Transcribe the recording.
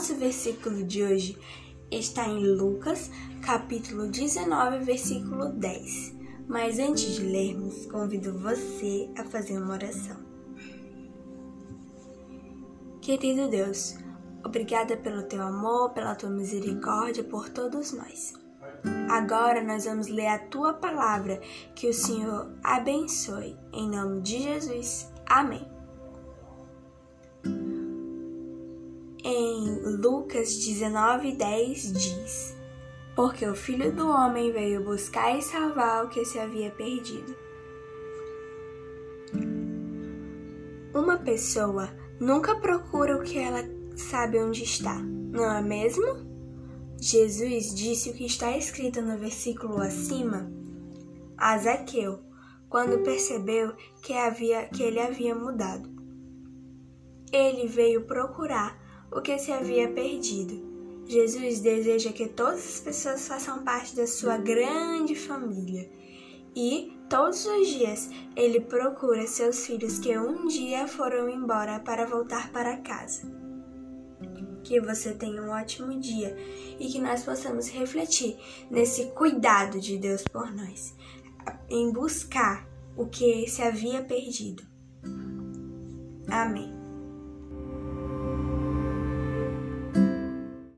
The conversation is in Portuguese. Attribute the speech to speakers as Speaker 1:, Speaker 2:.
Speaker 1: nosso versículo de hoje está em Lucas, capítulo 19, versículo 10. Mas antes de lermos, convido você a fazer uma oração. Querido Deus, obrigada pelo teu amor, pela tua misericórdia por todos nós. Agora nós vamos ler a tua palavra, que o Senhor abençoe. Em nome de Jesus. Amém. Em Lucas 19:10 diz: Porque o Filho do homem veio buscar e salvar o que se havia perdido. Uma pessoa nunca procura o que ela sabe onde está, não é mesmo? Jesus disse o que está escrito no versículo acima a Zaqueu, quando percebeu que, havia, que ele havia mudado. Ele veio procurar o que se havia perdido. Jesus deseja que todas as pessoas façam parte da sua grande família. E todos os dias ele procura seus filhos que um dia foram embora para voltar para casa que você tenha um ótimo dia e que nós possamos refletir nesse cuidado de Deus por nós, em buscar o que se havia perdido. Amém.